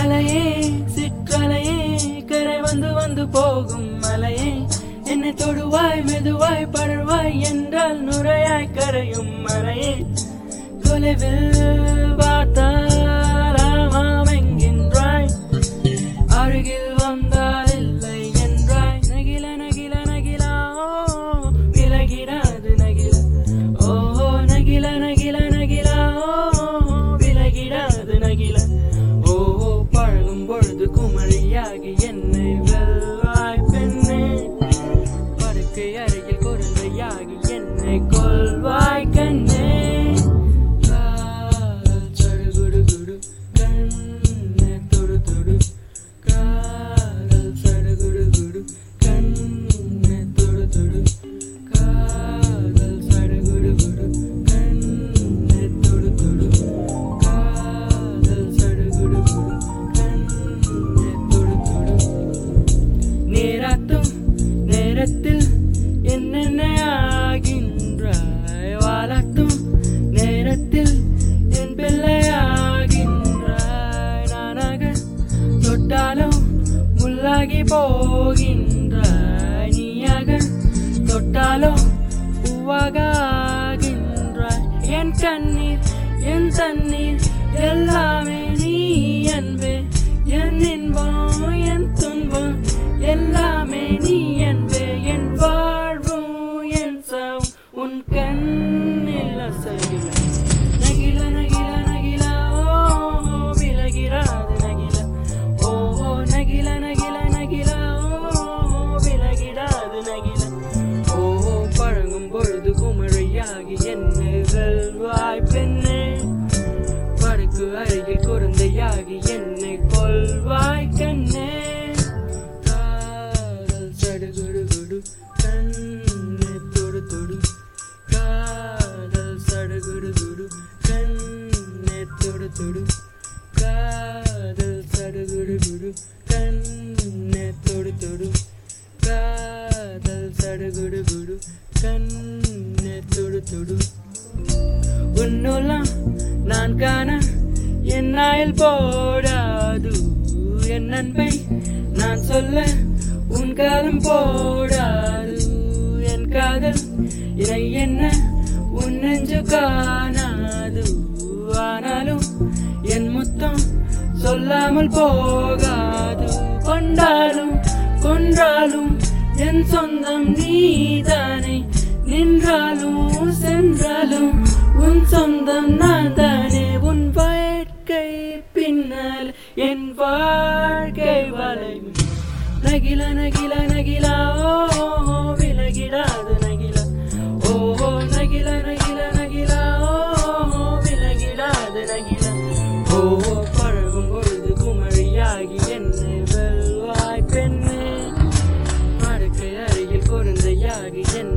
அலையே சிற்றலையே கரை வந்து வந்து போகும் மலையே. என்னை தொடுவாய் மெதுவாய் படர்வாய் என்றால் நுரையாய் கரையும் மலையே. தொலைவில் குமரியாகி என்னை வெல்வாய் பெண்ணே. படுக்கை அருகில் குழந்தையாகி என்னை கொள்வாய் நேரத்தில் என் பிள்ளையாகின்றாய். நானாக தொட்டாலும் முள்ளாகி போகின்றாய். நீயாக தொட்டாலும் பூவாக ஆகின்றாய் என் கண்ணீர் என் தண்ணீர் எல்லாமே விலகிடாது நகில ஓ பழங்கும் பொழுது குமரையாகி என்ன வெல்வாய் பெண்ணே படுக்கு அருகில் குழந்தையாகி என்னை கொள்வாய் கண்ணே காதல் சடுகுடு குடு கண்ணை தொடு தொடு காதல் சடுகுடு குடு கண்ணை தொடு தொடு காதல் சடுகுடு குடு கண்ணை தொடு தொடு குடு குடு கண்ணே தொடு தொடு. உன்னுலாம் நான் காண என் நாயில் போடாது. என் நண்பை நான் சொல்ல உன் காலம் போடாது. என் காதல் இதை என்ன உன் நெஞ்சு காணாது. ஆனாலும் என் முத்தம் சொல்லாமல் போகாது. கொண்டாலும் கொன்றாலும் என் சொந்தம் நீதானே. நின்றாலும் சென்றாலும் உன் சொந்தம் நான் தானே உன் வாழ்க்கை பின்னால் என் வாழ்க்கை வளையும் நகில நகில நகில ஓ. வெல்வாய்